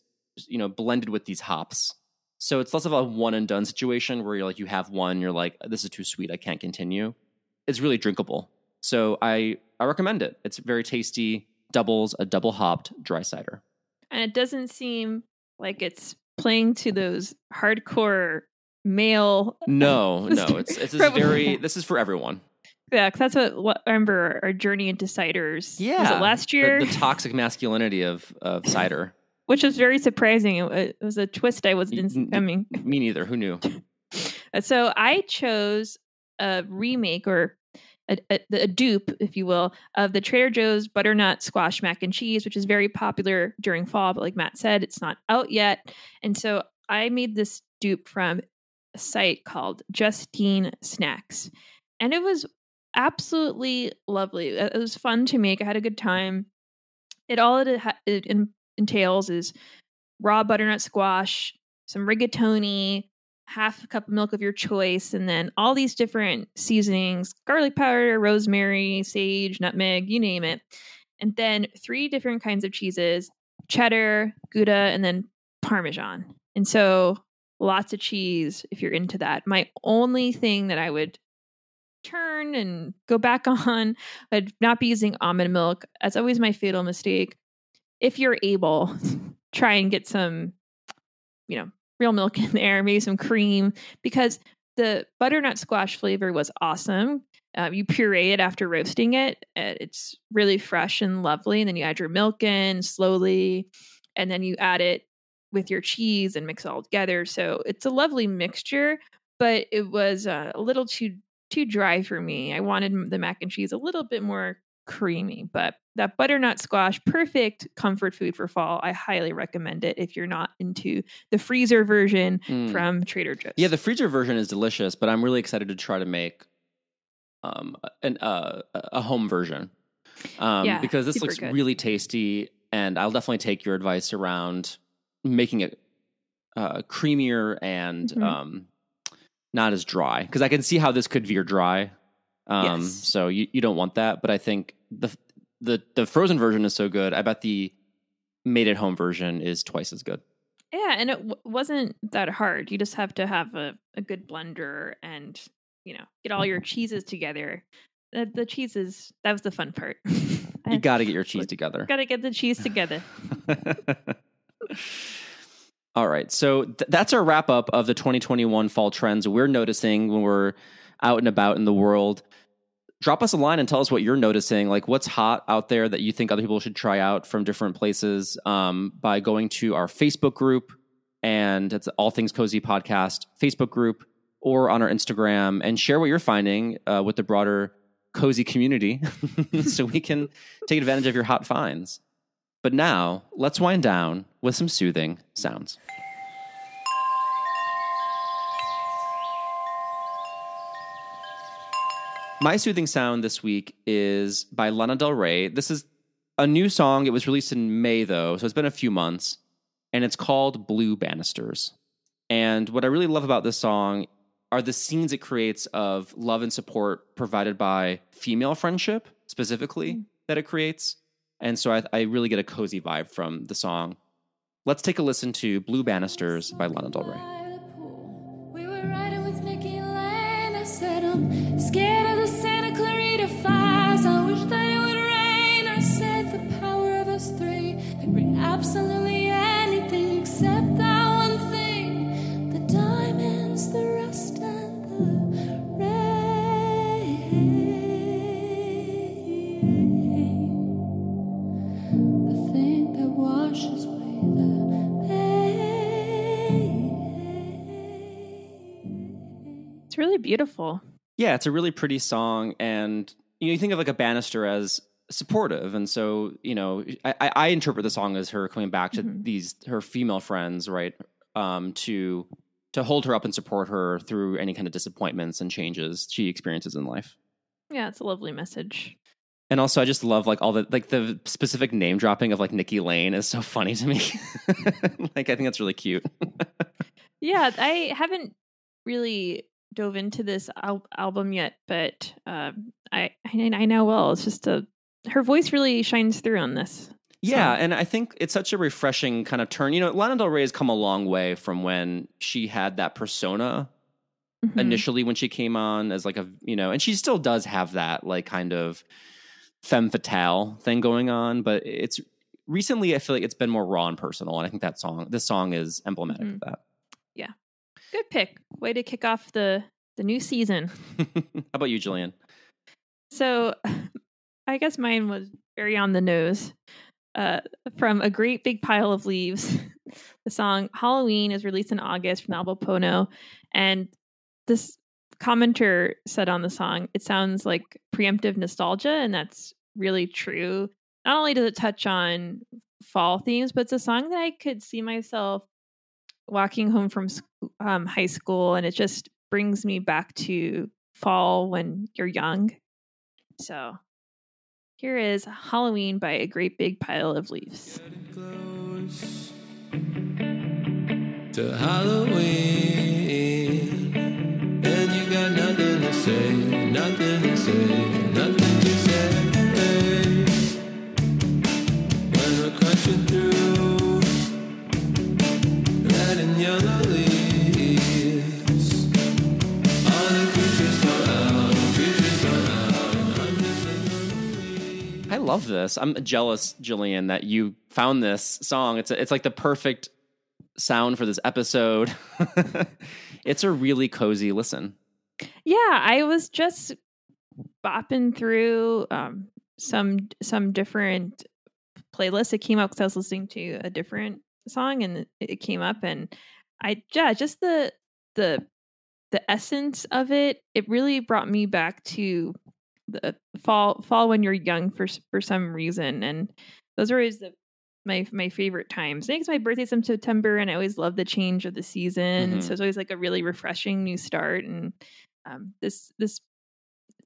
you know blended with these hops. So it's less of a one and done situation where you're like you have one, you're like this is too sweet, I can't continue. It's really drinkable. So I I recommend it. It's very tasty. Doubles a double hopped dry cider. And it doesn't seem like it's playing to those hardcore male. Uh, no, no, it's it's this very this is for everyone. Yeah, because that's what, what I remember our journey into ciders. was Yeah, it last year? the toxic masculinity of of cider. which was very surprising. It, was a twist I wasn't coming. Me neither. Who knew? So I chose a remake or a, a, a dupe, if you will, of the Trader Joe's butternut squash mac and cheese, which is very popular during fall. But like Matt said, it's not out yet, and so I made this dupe from a site called Justine Snacks, and it was absolutely lovely. It was fun to make. I had a good time. It all it, it entails is raw butternut squash, some rigatoni, half a cup of milk of your choice, and then all these different seasonings garlic powder, rosemary, sage, nutmeg, you name it. And then three different kinds of cheeses cheddar, Gouda, and then Parmesan. And so lots of cheese if you're into that. My only thing that I would turn and go back on would not be using almond milk. That's always my fatal mistake. If you're able, try and get some, you know, real milk in there, maybe some cream, because the butternut squash flavor was awesome. Uh, you puree it after roasting it. It's really fresh and lovely. And then you add your milk in slowly, and then you add it with your cheese and mix it all together. So it's a lovely mixture, but it was uh, a little too too dry for me. I wanted the mac and cheese a little bit more creamy, but that butternut squash, perfect comfort food for fall. I highly recommend it if you're not into the freezer version Mm. from Trader Joe's. Yeah, the freezer version is delicious, but I'm really excited to try to make um an uh, a home version. Um, Yeah, because this looks good. really tasty, and I'll definitely take your advice around making it uh, creamier and Mhm. um, not as dry. Because I can see how this could veer dry. Um, Yes. So you, you don't want that, but I think the the the frozen version is so good. I bet the made at home version is twice as good. Yeah, and it w- wasn't that hard. You just have to have a, a good blender and you know get all your cheeses together. The, the cheeses that was the fun part. You got to get your cheese together. got to get the cheese together. All right. So th- that's our wrap up of the 2021 fall trends we're noticing when we're out and about in the world. Drop us a line and tell us what you're noticing. Like, what's hot out there that you think other people should try out from different places um, by going to our Facebook group. And it's All Things Cozy Podcast Facebook group or on our Instagram and share what you're finding uh, with the broader cozy community so we can take advantage of your hot finds. But now, let's wind down with some soothing sounds. My soothing sound this week is by Lana Del Rey. This is a new song. It was released in May, though, so it's been a few months, and it's called Blue Banisters. And what I really love about this song are the scenes it creates of love and support provided by female friendship, specifically, mm-hmm. that it creates. And so I, I really get a cozy vibe from the song. Let's take a listen to Blue Banisters by Lana Del Rey. Really beautiful. Yeah, it's a really pretty song, and you know, you think of like a banister as supportive, and so you know, I, I interpret the song as her coming back to Mhm. these her female friends, right, um, to to hold her up and support her through any kind of disappointments and changes she experiences in life. Yeah, it's a lovely message. And also, I just love like all the like the specific name dropping of like Nikki Lane is so funny to me. like, I think that's really cute. Yeah, I haven't really dove into this al- album yet, but um, I I I know well. It's just a her voice really shines through on this. Yeah, and I think it's such a refreshing kind of turn. You know, Lana Del Rey has come a long way from when she had that persona Mhm. initially when she came on as like a you know, and she still does have that like kind of femme fatale thing going on, but it's recently I feel like it's been more raw and personal, and I think that song, this song is emblematic Mhm. of that. Good pick. Way to kick off the the new season. How about you, Jillian? So, I guess mine was very on the nose. Uh, from a great big pile of leaves. the song "Halloween" is released in August from the album Pono, and this commenter said on the song, "It sounds like preemptive nostalgia," and that's really true. Not only does it touch on fall themes, but it's a song that I could see myself walking home from um, high school, and it just brings me back to fall when you're young. So here is Halloween by a great big pile of leaves. to Halloween, and you got nothing to say, nothing to say, nothing to say. When we're crunching through I love this. I'm jealous, Jillian, that you found this song. It's a, it's like the perfect sound for this episode. it's a really cozy listen. Yeah, I was just bopping through um, some some different playlists. It came up because I was listening to a different song, and it- came up, and I yeah, just the the the essence of it. It really brought me back to the fall fall when you're young for for some reason, and those are always the my my favorite times. I think it's my birthday's in September, and I always love the change of the season. Mhm. So it's always like a really refreshing new start. And um, this this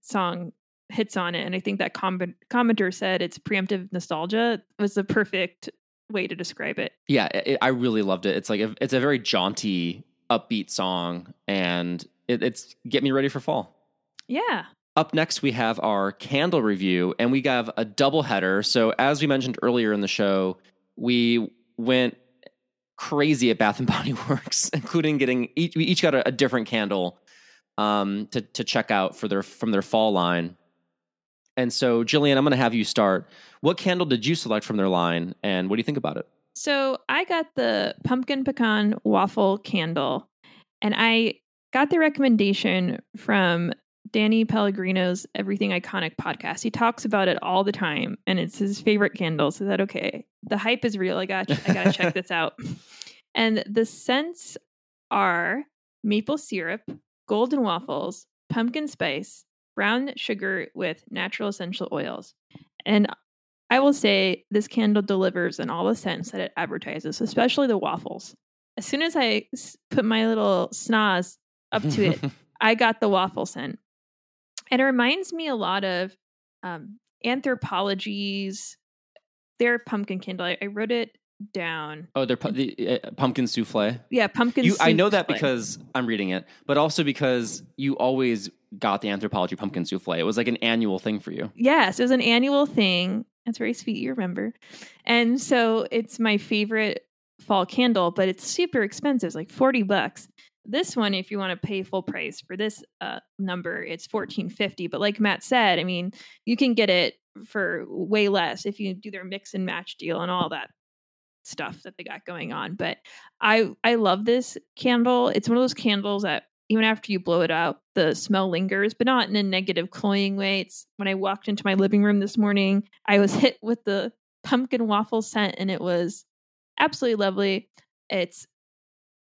song hits on it. And I think that com- commenter said it's preemptive nostalgia was the perfect way to describe it. Yeah, it, I really loved it. It's like a, it's a very jaunty, upbeat song, and it, it's get me ready for fall. Yeah. Up next, we have our candle review, and we have a double header. So, as we mentioned earlier in the show, we went crazy at Bath and Body Works, including getting each, we each got a, a different candle um, to to check out for their from their fall line. And so, Jillian, I'm going to have you start. What candle did you select from their line, and what do you think about it? So I got the pumpkin pecan waffle candle, and I got the recommendation from Danny Pellegrino's Everything Iconic podcast. He talks about it all the time, and it's his favorite candle. So that okay, the hype is real. I got I gotta check this out. And the scents are maple syrup, golden waffles, pumpkin spice, brown sugar with natural essential oils. And I will say this candle delivers in all the scents that it advertises, especially the waffles. As soon as I put my little snaz up to it, I got the waffle scent. And it reminds me a lot of um, Anthropologie's, their pumpkin candle. I, I wrote it down. oh, they're pu- the uh, pumpkin souffle. Yeah, pumpkin. You, I know that because I'm reading it, but also because you always got the Anthropologie pumpkin souffle. It was like an annual thing for you. Yes, it was an annual thing. That's very sweet. You remember. And so it's my favorite fall candle, but it's super expensive. It's like 40 bucks. This one, if you want to pay full price for this uh, number, it's 1450. But like Matt said, I mean, you can get it for way less if you do their mix and match deal and all that stuff that they got going on. But I I love this candle. It's one of those candles that even after you blow it out, the smell lingers, but not in a negative, cloying way. It's when I walked into my living room this morning, I was hit with the pumpkin waffle scent, and it was absolutely lovely. It's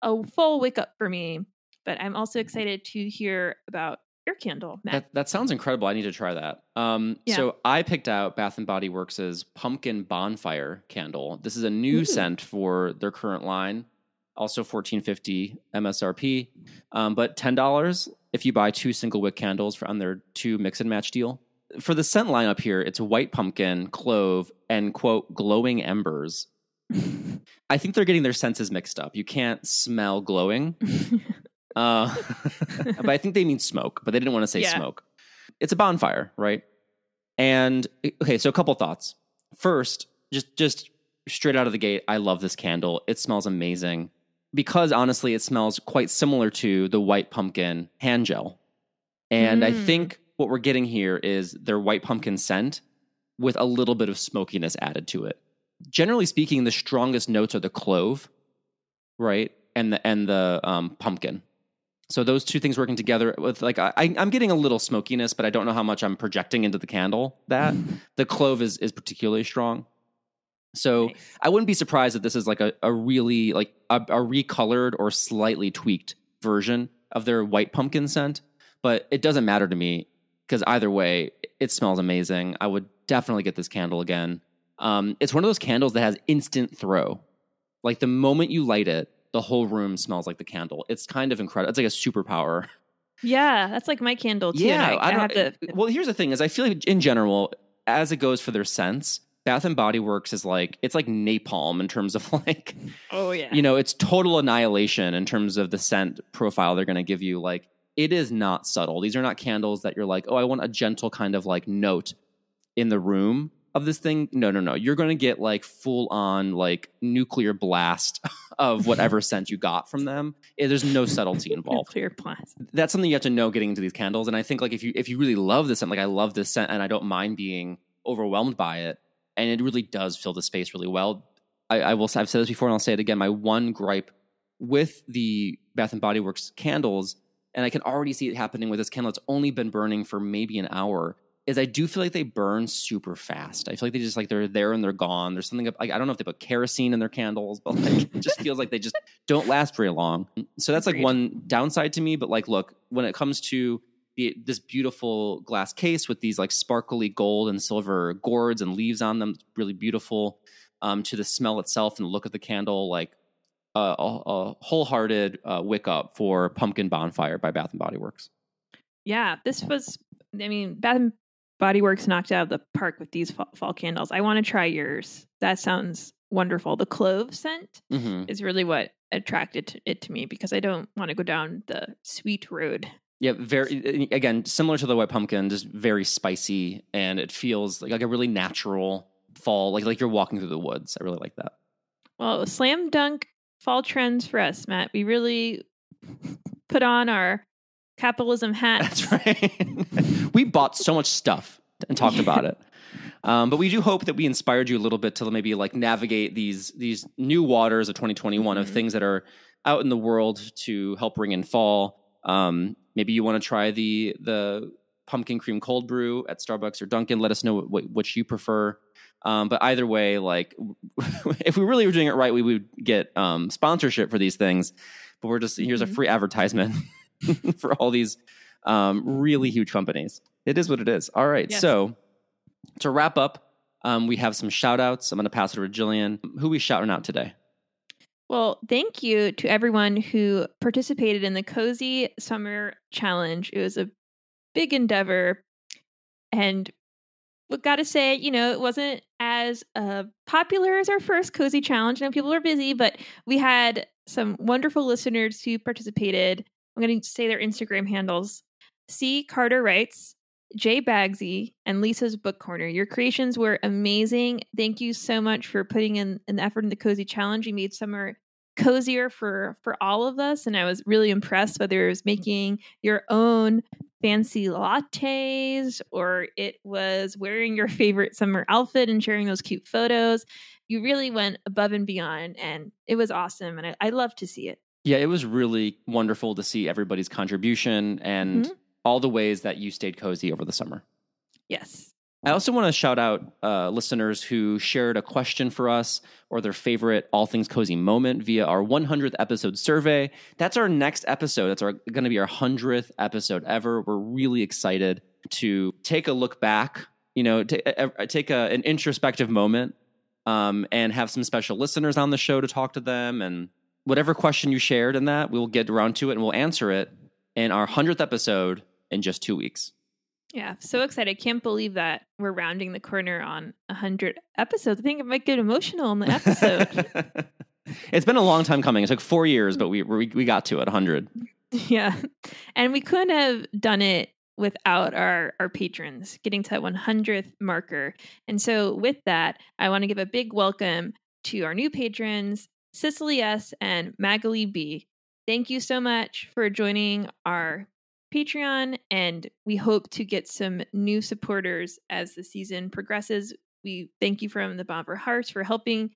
a full wake up for me, but I'm also excited to hear about your candle, Matt. That, that sounds incredible. I need to try that. Um, Yeah. So I picked out Bath and Body Works' pumpkin bonfire candle. This is a new Ooh. scent for their current line. Also fourteen fifty MSRP, um, but ten dollars if you buy two single wick candles for on their two mix and match deal. For the scent lineup here, it's white pumpkin, clove, and quote glowing embers. I think they're getting their senses mixed up. You can't smell glowing. Uh, but I think they mean smoke, but they didn't want to say Yeah. smoke. It's a bonfire, right? And okay, so a couple thoughts. First, just just straight out of the gate, I love this candle. It smells amazing because honestly, it smells quite similar to the white pumpkin hand gel. And I Mm. think what we're getting here is their white pumpkin scent with a little bit of smokiness added to it. Generally speaking, the strongest notes are the clove, right, and the and the um, pumpkin. So those two things working together with like I, I'm getting a little smokiness, but I don't know how much I'm projecting into the candle. That the clove is is particularly strong. So Nice. I wouldn't be surprised if this is like a, a really like a, a recolored or slightly tweaked version of their white pumpkin scent. But it doesn't matter to me because either way, it smells amazing. I would definitely get this candle again. Um, it's one of those candles that has instant throw. Like the moment you light it, the whole room smells like the candle. It's kind of incredible. It's like a superpower. yeah, that's like my candle too. Yeah, I, I, don't- have to. Well, here's the thing: is I feel like in general, as it goes for their scents, Bath and Body Works is like it's like napalm in terms of like Oh yeah. you know it's total annihilation in terms of the scent profile they're going to give you. Like it is not subtle. These are not candles that you're like, oh, I want a gentle kind of like note in the room of this thing. No, no, no. You're going to get like full on like nuclear blast of whatever scent you got from them. Eh, There's no subtlety involved Clear plus. that's something you have to know getting into these candles. And I think like if you if you really love this scent, like I love this scent and I don't mind being overwhelmed by it, and it really does fill the space really well. I, I will I've said this before and I'll say it again. My one gripe with the Bath and Body Works candles, and I can already see it happening with this candle. It's only been burning for maybe an hour. Is I do feel like they burn super fast. I feel like they just like they're there and they're gone. There's something like I don't know if they put kerosene in their candles, but like it just feels like they just don't last very long. So that's like one downside to me. But like, look, when it comes to the, this beautiful glass case with these like sparkly gold and silver gourds and leaves on them, really beautiful. Um, to the smell itself and the look of the candle, like uh, a, a wholehearted uh, wick up for Pumpkin Bonfire by Bath and Body Works. Yeah, this was. I mean, Bath and Body Works knocked out of the park with these fall, fall candles. I want to try yours. That sounds wonderful. The clove scent hmm is really what attracted to, it to me because I don't want to go down the sweet road. Yeah, very again similar to the white pumpkin, just very spicy, and it feels like, like a really natural fall, like like you're walking through the woods. I really like that. Well, slam dunk fall trends for us, Matt. We really put on our capitalism hat. That's right. we bought so much stuff and talked about it. Um, but we do hope that we inspired you a little bit to maybe like navigate these these new waters of 2021 of Mhm. things that are out in the world to help bring in fall. Um, maybe you want to try the the pumpkin cream cold brew at Starbucks or Dunkin'. Let us know what, what you prefer. Um, but either way, like if we really were doing it right, we would get um, sponsorship for these things. But we're just here's a Mhm. free advertisement for all these um, really huge companies. It is what it is. All right. Yes. So to wrap up, um, we have some shout outs. I'm going to pass it over to Jillian. Who we shouting out today? Well, thank you to everyone who participated in the Cozy Summer Challenge. It was a big endeavor. And we got to say, you know, it wasn't as uh, popular as our first Cozy Challenge. I know people were busy, but we had some wonderful listeners who participated. I'm going to say their Instagram handles C. Carter Writes, Jay Bagsy, and Lisa's Book Corner. Your creations were amazing. Thank you so much for putting in an effort in the Cozy Challenge. You made summer cozier for for all of us and i was really impressed whether it was making your own fancy lattes or it was wearing your favorite summer outfit and sharing those cute photos you really went above and beyond and it was awesome and i, I love to see it Yeah, it was really wonderful to see everybody's contribution and Mhm. All the ways that you stayed cozy over the summer. yes I also want to shout out uh, listeners who shared a question for us or their favorite All Things Cozy moment via our 100th episode survey. That's our next episode. That's going to be our 100th episode ever. We're really excited to take a look back, you know, t- take a, an introspective moment um, and have some special listeners on the show to talk to them. And whatever question you shared in that, we'll get around to it and we'll answer it in our 100th episode in just two weeks. yeah so excited can't believe that we're rounding the corner on 100 episodes i think it might get emotional in the episode it's been a long time coming. It took four years, but we we, we got to it. 100. Yeah. And we couldn't have done it without our our patrons getting to that 100th marker. And so with that, I want to give a big welcome to our new patrons, Cicely S and Magali B. Thank you so much for joining our Patreon and we hope to get some new supporters as the season progresses. We thank you from the bottom of our hearts for helping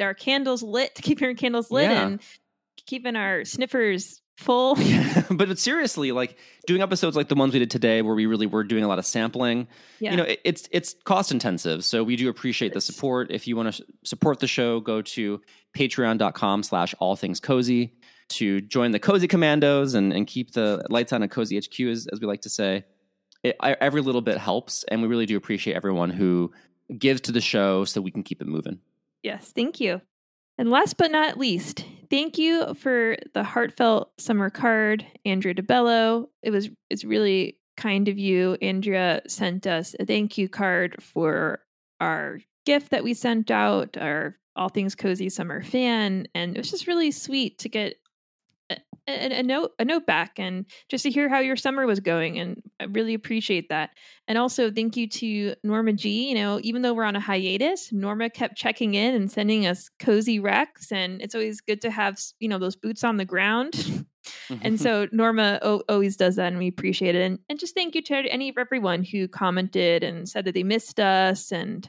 our candles lit, keeping our candles lit Yeah. and keeping our sniffers full. but seriously like doing episodes like the ones we did today, where we really were doing a lot of sampling. Yeah. You know, it, it's it's cost intensive, so we do appreciate the support. If you want to support the show, go to Patreon.com/slash All Things Cozy to join the Cozy Commandos and and keep the lights on at Cozy HQ, as as we like to say. It, I, every little bit helps, and we really do appreciate everyone who gives to the show so we can keep it moving. Yes, thank you. And last but not least, thank you for the heartfelt summer card, Andrea DeBello. It was it's really kind of you. Andrea sent us a thank you card for our gift that we sent out, our All Things Cozy Summer fan, and it was just really sweet to get a, a, note a note back and just to hear how your summer was going and I really appreciate that. And also thank you to Norma G. You know, even though we're on a hiatus, Norma kept checking in and sending us cozy recs and it's always good to have, you know, those boots on the ground. and so Norma o- always does that and we appreciate it. And, and just thank you to any everyone who commented and said that they missed us and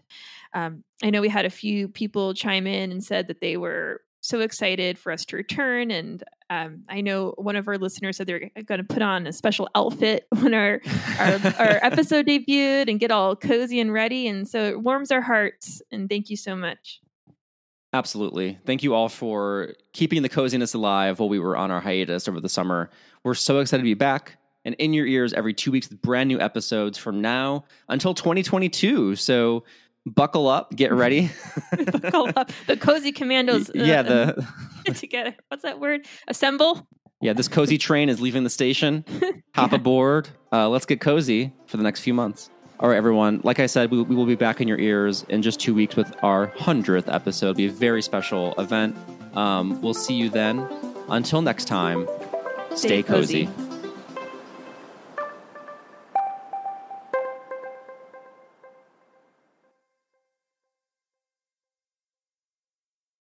um, I know we had a few people chime in and said that they were so excited for us to return. And um, I know one of our listeners said they're going to put on a special outfit when our our, our episode debuted and get all cozy and ready. And so it warms our hearts. And thank you so much. Absolutely. Thank you all for keeping the coziness alive while we were on our hiatus over the summer. We're so excited to be back and in your ears every two weeks with brand new episodes from now until 2022. So buckle up, get ready. Buckle up. The cozy commandos. uh, yeah, the together. What's that word? Assemble. yeah, this cozy train is leaving the station. Hop aboard. Uh, let's get cozy for the next few months. All right, everyone. Like I said, we, we will be back in your ears in just two weeks with our 100th episode. It'll be a very special event. Um, we'll see you then. Until next time, stay, Stay cozy. cozy.